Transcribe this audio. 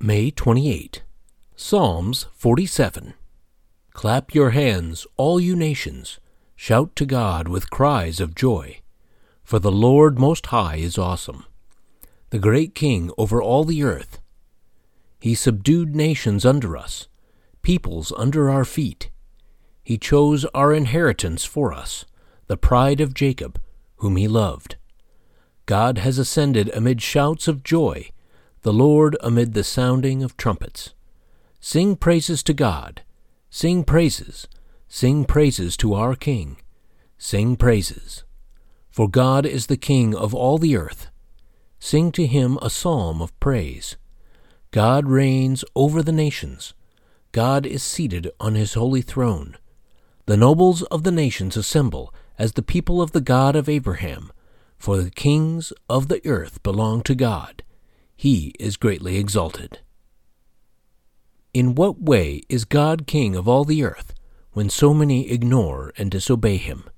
May 28. Psalms 47. Clap your hands, all you nations. Shout to God with cries of joy. For the Lord Most High is awesome, the great King over all the earth. He subdued nations under us, peoples under our feet. He chose our inheritance for us, the pride of Jacob, whom he loved. God has ascended amid shouts of joy, the Lord amid the sounding of trumpets. Sing praises to God, sing praises, sing praises to our King, sing praises. For God is the King of all the earth. Sing to him a psalm of praise. God reigns over the nations. God is seated on his holy throne. The nobles of the nations assemble as the people of the God of Abraham, for the kings of the earth belong to God. He is greatly exalted. In what way is God king of all the earth when so many ignore and disobey him?